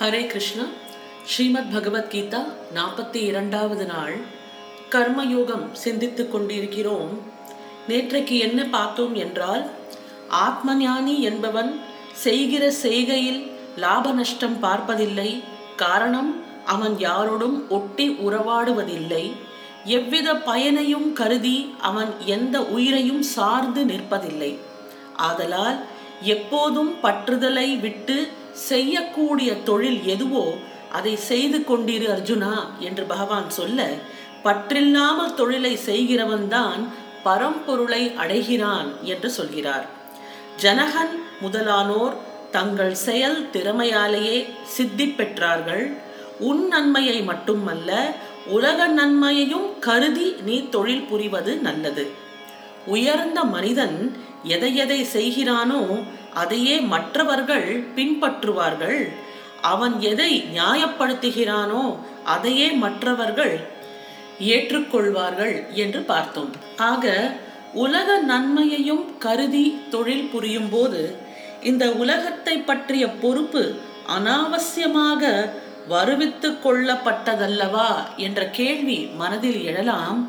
ஹரே கிருஷ்ணா. ஸ்ரீமத் பகவத்கீதா நாற்பத்தி இரண்டாவது நாள். கர்மயோகம் சிந்தித்து கொண்டிருக்கிறோம். நேற்றைக்கு என்ன பார்த்தோம் என்றால் ஆத்மஞானி என்பவன் செய்கிற செய்கையில் லாப நஷ்டம் பார்ப்பதில்லை. காரணம் அவன் யாரோடும் ஒட்டி உறவாடுவதில்லை. எவ்வித பயனையும் கருதி அவன் எந்த உயிரையும் சார்ந்து நிற்பதில்லை. ஆதலால் எப்போதும் பற்றுதலை விட்டு செய்யக்கூடிய தொழில் எதுவோ அதை செய்து கொண்டிரு அர்ஜுனா என்று பகவான் சொல்ல பற்றில்லாமல் தொழிலை செய்கிறவன்தான் பரம்பொருளை அடைகிறான் என்று சொல்கிறார். ஜனகன் முதலானோர் தங்கள் செயல் திறமையாலேயே சித்தி பெற்றார்கள். உன் நன்மையை மட்டுமல்ல உலக நன்மையையும் கருதி நீ தொழில் புரிவது நல்லது. உயர்ந்த மனிதன் எதை எதை செய்கிறானோ அதையே மற்றவர்கள் பின்பற்றுவார்கள். அவன் எதை நியாயப்படுத்துகிறானோ அதையே மற்றவர்கள் ஏற்றுக்கொள்வார்கள் என்று பார்த்தோம். ஆக உலக நன்மையையும் கருதி தொழில் புரியும் போது இந்த உலகத்தை பற்றிய பொறுப்பு அனாவசியமாக வருவித்து கொள்ளப்பட்டதல்லவா என்ற கேள்வி மனதில் எழலாம்.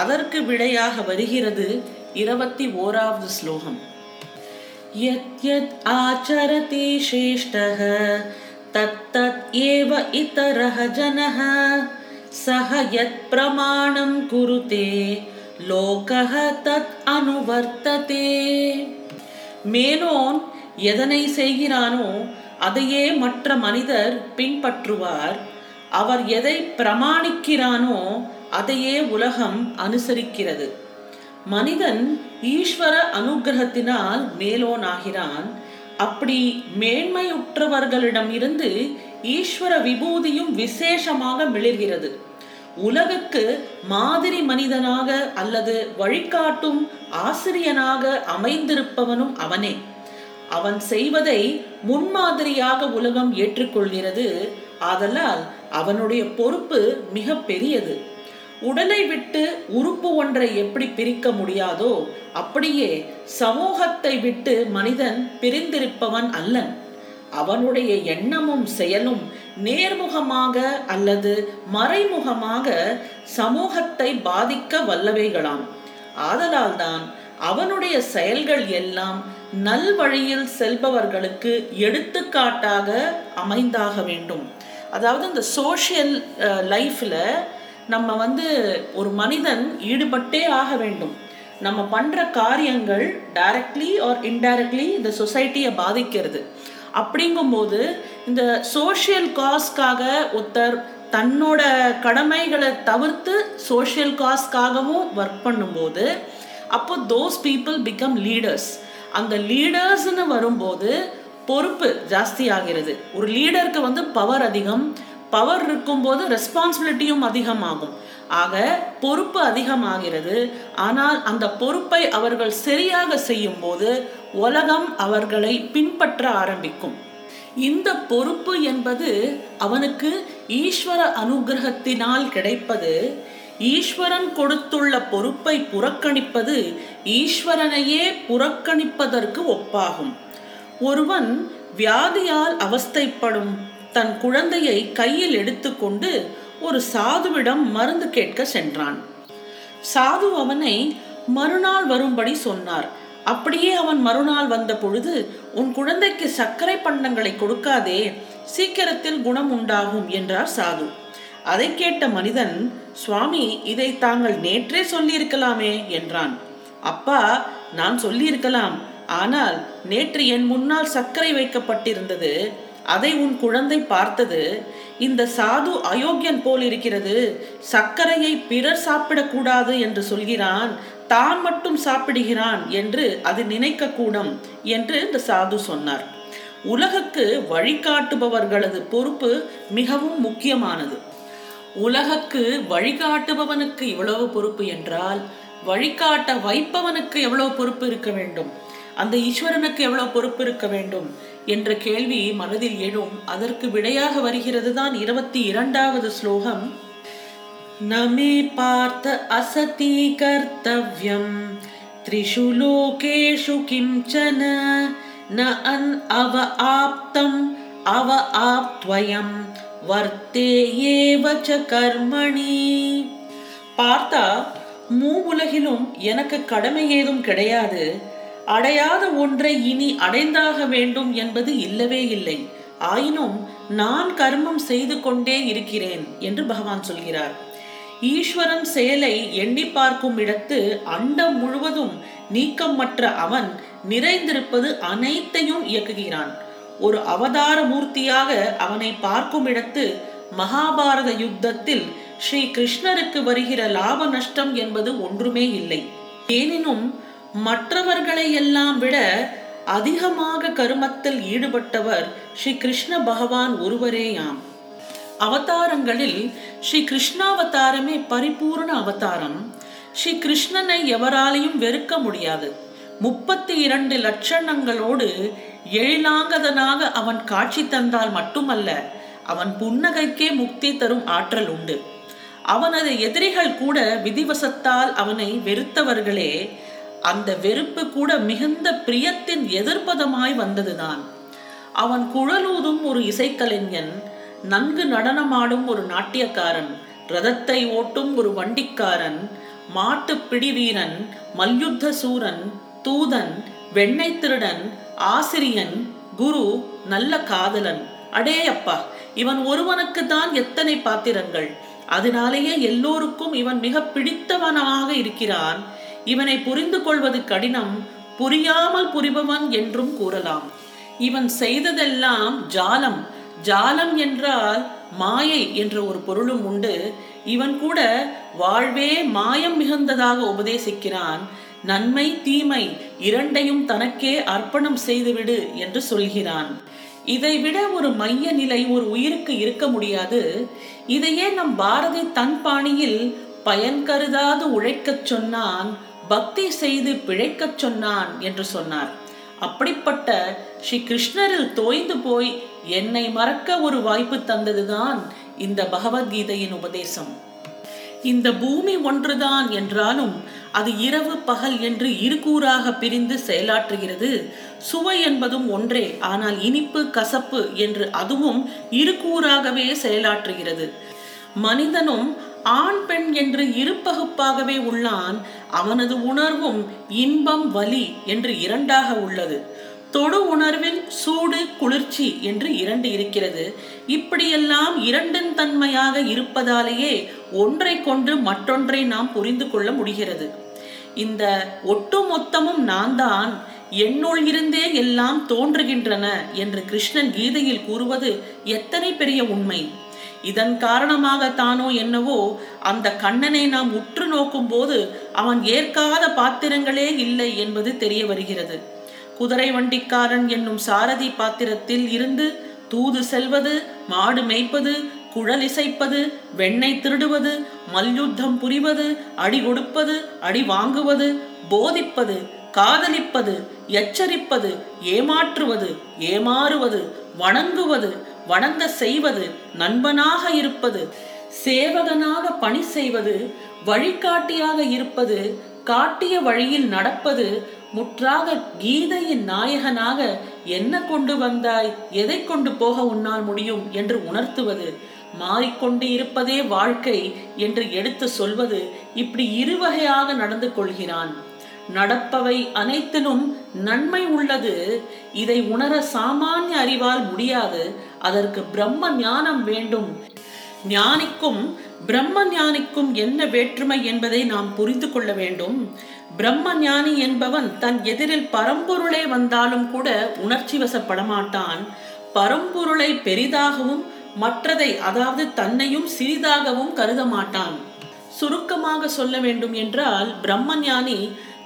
அதற்கு விடையாக வருகிறது இருபத்தி ஓராவது ஸ்லோகம். यत् यत् आचरति श्रेष्ठः तत्तत् एव इतरः जनः सः यत् प्रमाणं कुरुते லோகः தத் அனுவர்த்ததே மேலோன் எதனை செய்கிறானோ அதையே மற்ற மனிதர் பின்பற்றுவார் அவர் எதை பிரமாணிக்கிறானோ அதையே உலகம் அனுசரிக்கிறது மனிதன் ஈஸ்வர அனுகிரகத்தினால் மேலோனாகிறான். அப்படி மேன்மையுற்றவர்களிடம் இருந்து ஈஸ்வர விபூதியும் விசேஷமாக மிளிர்கிறது. உலகுக்கு மாதிரி மனிதனாக அல்லது வழிகாட்டும் ஆசிரியனாக அமைந்திருப்பவனும் அவனே. அவன் செய்வதை முன்மாதிரியாக உலகம் ஏற்றுக்கொள்கிறது. ஆதலால் அவனுடைய பொறுப்பு மிக பெரியது. உடலை விட்டு உறுப்பு ஒன்றை எப்படி பிரிக்க முடியாதோ அப்படியே சமூகத்தை விட்டு மனிதன் பிரிந்திருப்பவன் அல்லன் அவனுடைய எண்ணமும் செயலும் நேர்முகமாக அல்லது மறைமுகமாக சமூகத்தை பாதிக்க வல்லவைகளாம். ஆதலால்தான் அவனுடைய செயல்கள் எல்லாம் நல்வழியில் செல்பவர்களுக்கு எடுத்துக்காட்டாக அமைந்தாக வேண்டும். அதாவது இந்த சோஷியல் லைஃப்பில் நம்ம வந்து ஒரு மனிதன் ஈடுபட்டே ஆக வேண்டும். நம்ம பண்ணுற காரியங்கள் டைரக்ட்லி ஆர் இன்டைரக்ட்லி இந்த சொசைட்டியை பாதிக்கிறது. அப்படிங்கும்போது இந்த சோஷியல் காஸ்க்காக ஒருத்தர் தன்னோட கடமைகளை தவிர்த்து சோஷியல் காஸ்க்காகவும் ஒர்க் பண்ணும்போது அப்போ தோஸ் பீப்புள் பிகம் லீடர்ஸ் அந்த லீடர்ஸ்னு வரும்போது பொறுப்பு ஜாஸ்தி ஆகிறது ஒரு லீடருக்கு வந்து பவர் அதிகம் பவர் இருக்கும்போது ரெஸ்பான்சிபிலிட்டியும் அதிகமாகும். ஆக பொறுப்பு அதிகமாகிறது. ஆனால் அந்த பொறுப்பை அவர்கள் சரியாக செய்யும் போது உலகம் அவர்களை பின்பற்ற ஆரம்பிக்கும். இந்த பொறுப்பு என்பது அவனுக்கு ஈஸ்வர அனுகிரகத்தினால் கிடைப்பது. ஈஸ்வரன் கொடுத்துள்ள பொறுப்பை புறக்கணிப்பது ஈஸ்வரனையே புறக்கணிப்பதற்கு ஒப்பாகும். ஒருவன் வியாதியால் அவஸ்தைப்படும் தன் குழந்தையை கையில் எடுத்துக்கொண்டு ஒரு சாதுவிடம் மருந்து கேட்க சென்றான். சாது அவனை மறுநாள் வரும்படி சொன்னார். அப்படியே அவன் மறுநாள் வந்த பொழுது உன் குழந்தைக்கு சர்க்கரை பண்டங்களை கொடுக்காதே சீக்கிரத்தில் குணம் உண்டாகும் என்றார் சாது. அதை கேட்ட மனிதன் சுவாமி இதை தாங்கள் நேற்றே சொல்லியிருக்கலாமே என்றான். அப்பா நான் சொல்லியிருக்கலாம். ஆனால் நேற்று என் முன்னால் சர்க்கரை வைக்கப்பட்டிருந்தது அதை உன் குழந்தை பார்த்தது. இந்த சாது அயோக்கியன் போல் இருக்கிறது. சர்க்கரையை பிறர் சாப்பிடக்கூடாது என்று சொல்கிறான். தான் மட்டும் சாப்பிடுகிறான் என்று அது நினைக்க கூடும் என்று இந்த சாது சொன்னார். உலகுக்கு வழிகாட்டுபவர்களது பொறுப்பு மிகவும் முக்கியமானது. உலகக்கு வழிகாட்டுபவனுக்கு இவ்வளவு பொறுப்பு என்றால் வழிகாட்ட வைப்பவனுக்கு எவ்வளவு பொறுப்பு இருக்க வேண்டும்? அந்த ஈஸ்வரனுக்கு எவ்வளவு பொறுப்பு இருக்க வேண்டும்? என்ற கேள்வி மனதில் எழும். அதற்கு விடையாக வருகிறது தான் இருபத்தி இரண்டாவது ஸ்லோகம். நமே பார்த்த அசதி கர்த்தவ்யம் த்ரிஷு லோகேஷு கிஞ்சன ந அன் அவ ஆப்தம் அவ ஆப்த்வயம் வர்த்தே ஏவச்ச கர்மணி. பார்த்தா மூ உலகிலும் எனக்கு கடமை ஏதும் கிடையாது. அடையாத ஒன்றை இனி அடைந்தாக வேண்டும் என்பது இல்லவே இல்லை. ஆயினும் நான் கர்மம் செய்து கொண்டே இருக்கிறேன் என்று பகவான் சொல்கிறார். ஈஸ்வரன் செயலை எண்ணி பார்க்கும் இடத்து அண்டம் முழுவதும் நீக்கமற்ற அவன் நிறைந்திருப்பது அனைத்தையும் இயக்குகிறான். ஒரு அவதார மூர்த்தியாக அவனை பார்க்கும் இடத்து மகாபாரத யுத்தத்தில் ஸ்ரீ கிருஷ்ணருக்கு வருகிற லாப நஷ்டம் என்பது ஒன்றுமே இல்லை. ஏனினும் மற்றவர்களை எல்லாம் விட அதிகமாக கருமத்தில் ஈடுபட்டவர் ஸ்ரீ கிருஷ்ண பகவான் ஒருவரேயாம். அவதாரங்களில் ஸ்ரீ கிருஷ்ணாவதாரமே பரிபூர்ண அவதாரம். ஸ்ரீ கிருஷ்ணனை எவராலையும் வெறுக்க முடியாது. முப்பத்தி இரண்டு லட்சணங்களோடு எழிலாங்கதனாக அவன் காட்சி தந்தால் மட்டுமல்ல அவன் புன்னகைக்கே முக்தி தரும் ஆற்றல் உண்டு. அவனது எதிரிகள் கூட விதிவசத்தால் அவனை வெறுத்தவர்களே அந்த வெறுப்பு கூட மிகுந்த பிரியத்தின் எதிர்ப்பதமாய் வந்ததுதான். அவன் குழலூதும் ஒரு இசைக்கலைஞன் நன்கு நடனமாடும் ஒரு நாட்டியக்காரன் ரதத்தை ஓட்டும் ஒரு வண்டிக்காரன் மாட்டு பிடிவீரன் மல்யுத்த சூரன் தூதன் வெண்ணெய் திருடன் ஆசிரியன் குரு நல்ல காதலன். அடே அப்பா இவன் ஒருவனுக்கு தான் எத்தனை பாத்திரங்கள்? அதனாலேயே எல்லோருக்கும் இவன் மிக பிடித்தவனாக இருக்கிறான். இவனை புரிந்து கொள்வது கடினம் புரியாமல் புரிபவன் என்றும் கூறலாம். இவன் செய்ததெல்லாம் ஜாலம் ஜாலம் என்றால் மாயை என்ற ஒரு பொருளும் உண்டு. இவன் கூட வாழ்வே மாயம் மிகுந்ததாக உபதேசிக்கிறான். நன்மை தீமை இரண்டையும் தனக்கே அர்ப்பணம் செய்துவிடு என்று சொல்கிறான். இதைவிட ஒரு மைய நிலை ஒரு உயிருக்கு இருக்க முடியாது. இதையே நம் பாரதி தன் பாணியில் பயன் கருதாது உழைக்கச் சொன்னான். பக்தி செய்து பிழைக்கச் சொன்னான் என்று சொன்னார். அப்படிப்பட்ட ஸ்ரீ கிருஷ்ணரில் தோய்ந்து போய் என்னை மறக்க ஒரு வாய்ப்பு தந்ததுதான் இந்த பகவத்கீதையின் உபதேசம். இந்த பூமி ஒன்றுதான் என்றாலும் அது இரவு பகல் என்று இருகூறாக பிரிந்து செயலாற்றுகிறது. சுவை என்பதும் ஒன்றே ஆனால் இனிப்பு கசப்பு என்று அதுவும் இருகூறாகவே செயலாற்றுகிறது. மனிதனும் ஆண் பெண் என்று இருப்பகுப்பாகவே உள்ளான் அவனது உணர்வும் இன்பம் வலி என்று இரண்டாக உள்ளது. தொடு உணர்வில் சூடு குளிர்ச்சி என்று இரண்டு இருக்கிறது. இப்படியெல்லாம் இரண்டின் தன்மையாக இருப்பதாலேயே ஒன்றை கொண்டு மற்றொன்றை நாம் புரிந்து கொள்ள முடிகிறது. இந்த ஒட்டுமொத்தமும் நான் தான் என்னுள் இருந்தே எல்லாம் தோன்றுகின்றன என்று கிருஷ்ணன் கீதையில் கூறுவது எத்தனை பெரிய உண்மை? இதன் காரணமாக தானோ என்னவோ அந்த கண்ணனை நாம் உற்று நோக்கும் போது அவன் ஏற்காத பாத்திரங்களே இல்லை என்பது தெரிய வருகிறது. குதிரை வண்டிக்காரன் என்னும் சாரதி பாத்திரத்தில் இருந்து தூது செல்வது மாடு மேய்ப்பது குழல் இசைப்பது வெண்ணெய் திருடுவது மல்யுத்தம் புரிவது அடி கொடுப்பது அடி வாங்குவது போதிப்பது காதலிப்பது எச்சரிப்பது ஏமாற்றுவது ஏமாறுவது வணங்குவது வணங்க செய்வது நண்பனாக இருப்பது சேவகனாக பணி செய்வது வழிகாட்டியாக இருப்பது காட்டிய வழியில் நடப்பது முற்றாக கீதையின் நாயகனாக என்ன கொண்டு வந்தாய் எதை கொண்டு போக உன்னால் முடியும் என்று உணர்த்துவது மாறிக்கொண்டு இருப்பதே வாழ்க்கை என்று எடுத்து சொல்வது இப்படி இருவகையாக நடந்து கொள்கிறான். நடப்பவை அனைத்திலும் நன்மை உள்ளது. இதை உணர சாமானிய அறிவால் முடியாது. அதற்கு பிரம்ம ஞானம் வேண்டும். ஞானிக்கும் பிரம்ம ஞானிக்கும் என்ன வேற்றுமை என்பதை நாம் புரிந்து கொள்ள வேண்டும். பிரம்ம ஞானி என்பவன் தன் எதிரில் பரம்பொருளே வந்தாலும் கூட உணர்ச்சி வசப்படமாட்டான். பரம்பொருளை பெரிதாகவும் மற்றதை அதாவது தன்னையும் சிறிதாகவும் கருத மாட்டான். சுருக்கமாக சொல்ல வேண்டும் என்றால் பிரம்ம ஞானி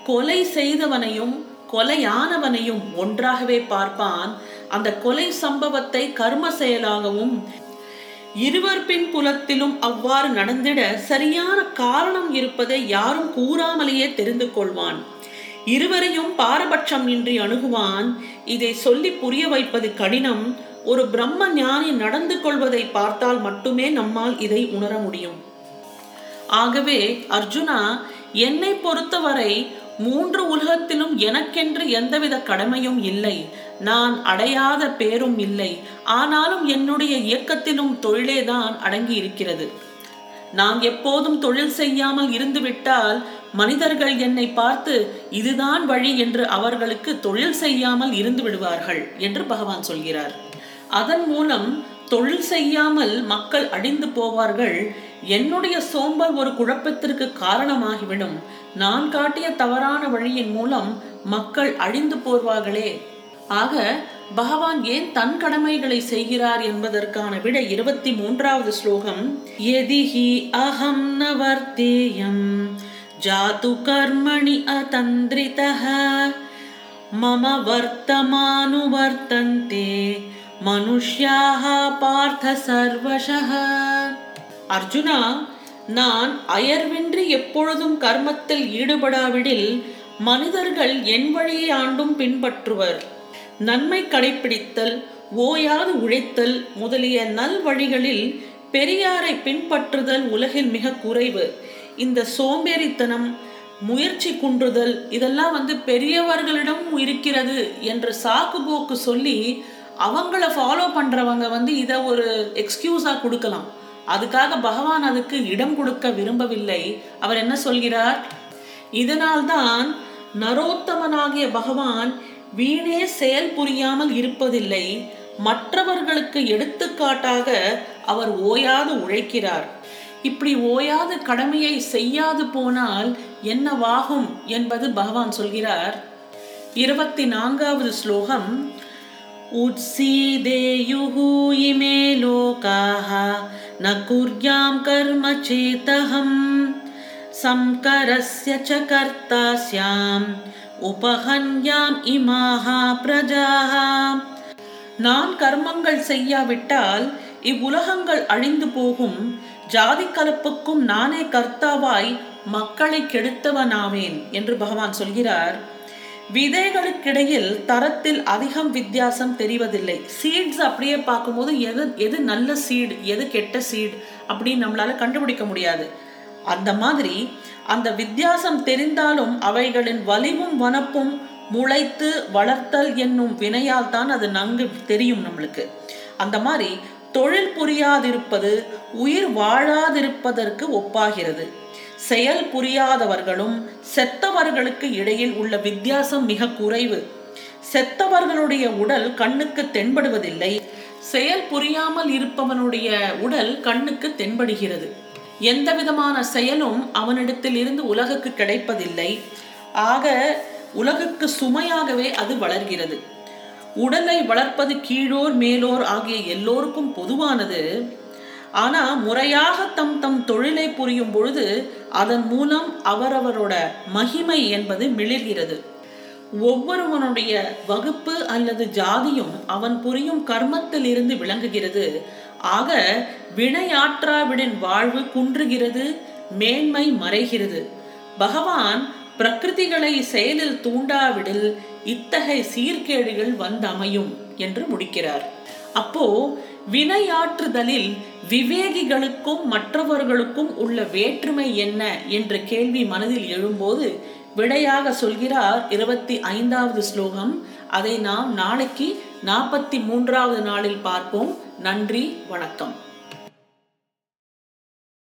கொலை செய்தவனையும் கொலையானவனையும் ஒன்றாகவே பார்ப்பான். அந்த கொலை சம்பவத்தை கர்ம செயலாகவும் இருவர் பின் புலத்திலும் அவ்வாறு நடந்திட சரியான காரணம் இருப்பதை யாரும் கூறாமலேயே தெரிந்து கொள்வான். இருவரையும் பாரபட்சம் இன்றி அணுகுவான். இதை சொல்லி புரிய வைப்பது கடினம். ஒரு பிரம்ம ஞானி நடந்து கொள்வதை பார்த்தால் மட்டுமே நம்மால் இதை உணர முடியும். ஆகவே அர்ஜுனா என்னை பொறுத்தவரை மூன்று உலகத்திலும் எனக்கென்று எந்தவித கடமையும் இல்லை. நான் அடையாத பேரும் இல்லை. ஆனாலும் என்னுடைய இயக்கத்திலும் தொழிலேதான் அடங்கி இருக்கிறது நான் எப்போதும் தொழில் செய்யாமல் இருந்துவிட்டால் மனிதர்கள் என்னை பார்த்து இதுதான் வழி என்று அவர்களுக்கு தொழில் செய்யாமல் இருந்து விடுவார்கள் என்று பகவான் சொல்கிறார். அதன் மூலம் தொழில் செய்யாமல் மக்கள் அடிந்து போவார்கள் என்னுடைய சோம்பல் ஒரு குழப்பத்திற்கு காரணமாகிவிடும். நான் காட்டிய தவறான வழியின் மூலம் மக்கள் அழிந்து போர்வார்களே ஆக பகவான் ஏன் தன் கடமைகளை செய்கிறார் என்பதற்கான விட இருபத்தி மூன்றாவது ஸ்லோகம் எதிஹி அகம் நவர்த்தேயம் ஜாது கர்மணி அதந்திரிதः மம வர்த்தமானுவர்த்தந்தே மனுஷ்யாக பார்த்த சர்வசக அர்ஜுனா நான் அயர்வின்றி எப்பொழுதும் கர்மத்தில் ஈடுபடாவிடில் மனிதர்கள் என் வழியை ஆண்டும் பின்பற்றுவர். நன்மை கடைபிடித்தல் ஓயாது உழைத்தல் முதலிய நல் வழிகளில் பெரியாரை பின்பற்றுதல் உலகில் மிக குறைவு. இந்த சோம்பேறித்தனம் முயற்சி குன்றுதல் இதெல்லாம் வந்து பெரியவர்களிடம் இருக்கிறது என்று சாக்கு போக்கு சொல்லி அவங்கள ஃபாலோ பண்ணுறவங்க வந்து இதை ஒரு எக்ஸ்கியூஸாக கொடுக்கலாம். அதுக்காக பகவான் அதுக்கு இடம் கொடுக்க விரும்பவில்லை. அவர் என்ன சொல்கிறார்? இதனால்தான் நரோத்தமனாகிய பகவான் வீணே செயல் புரியாமல் இருப்பதில்லை. மற்றவர்களுக்கு எடுத்துக்காட்டாக அவர் ஓயாது உழைக்கிறார். இப்படி ஓயாது கடமையை செய்யாது போனால் என்னவாகும் என்பது பகவான் சொல்கிறார். இருபத்தி நான்காவது ஸ்லோகம் உத்சீதேயுः இமே லோகாः न कुर्यां कर्म चेतहम् संकरस्य च कर्ता स्याम् உபஹன்யாம் இமாஹா பிரஜாஹ நான் கர்மங்கள் செய்யாவிட்டால் இவ்வுலகங்கள் அழிந்து போகும் ஜாதி கலப்புக்கும் நானே கர்த்தாவாய் மக்களை கெடுத்தவனாவேன் என்று பகவான் சொல்கிறார் விதைகளுக்கிடையில் தரத்தில் அதிகம் வித்தியாசம் தெரிவதில்லை. சீட்ஸ் அப்படியே பார்க்கும்போது எது எது நல்ல சீடு எது கெட்ட சீடு அப்படின்னு நம்மளால கண்டுபிடிக்க முடியாது. அந்த மாதிரி அந்த வித்தியாசம் தெரிந்தாலும் அவைகளின் வலிவும் வனப்பும் முளைத்து வளர்த்தல் என்னும் வினையால் தான் அது நன்கு தெரியும் நம்மளுக்கு. அந்த மாதிரி தொழில் புரியாதிருப்பது உயிர் வாழாதிருப்பதற்கு ஒப்பாகிறது. செயல் புரியாதவர்களும் செத்தவர்களுக்கு இடையில் உள்ள வித்தியாசம் மிக குறைவு. செத்தவர்களுடைய உடல் கண்ணுக்கு தென்படுவதில்லை. செயல் புரியாமல் இருப்பவனுடைய உடல் கண்ணுக்கு தென்படுகிறது. எந்த விதமான செயலும் அவனிடத்தில் இருந்து உலகுக்கு கிடைப்பதில்லை. ஆக உலகுக்கு சுமையாகவே அது வளர்கிறது. உடலை வளர்ப்பது கீழோர் மேலோர் ஆகிய எல்லோருக்கும் பொதுவானது ஆனா முறையாக தம் தம் தொழிலை புரியும் பொழுது அதன் மூலம் அவரவரோட மகிமை என்பது மிளிர்கிறது. ஒவ்வொருவனுடைய வகுப்பு அல்லது ஜாதியும் அவன் புரியும் கர்மத்தில் இருந்து விளங்குகிறது. ஆக வினையாற்றாவிடின் வாழ்வு குன்றுகிறது மேன்மை மறைகிறது. பகவான் பிரகிருதிகளை செயலில் தூண்டாவிடில் இத்தகைய சீர்கேடுகள் வந்தமையும் என்று முடிக்கிறார். அப்போ வினையாற்றுதலில் விவேகிகளுக்கும் மற்றவர்களுக்கும் உள்ள வேற்றுமை என்ன என்ற கேள்வி மனதில் எழும்போது விடையாக சொல்கிறார் இருபத்தி ஐந்தாவது ஸ்லோகம். அதை நாம் நாளைக்கு நாற்பத்தி மூன்றாவது நாளில் பார்ப்போம். நன்றி வணக்கம்.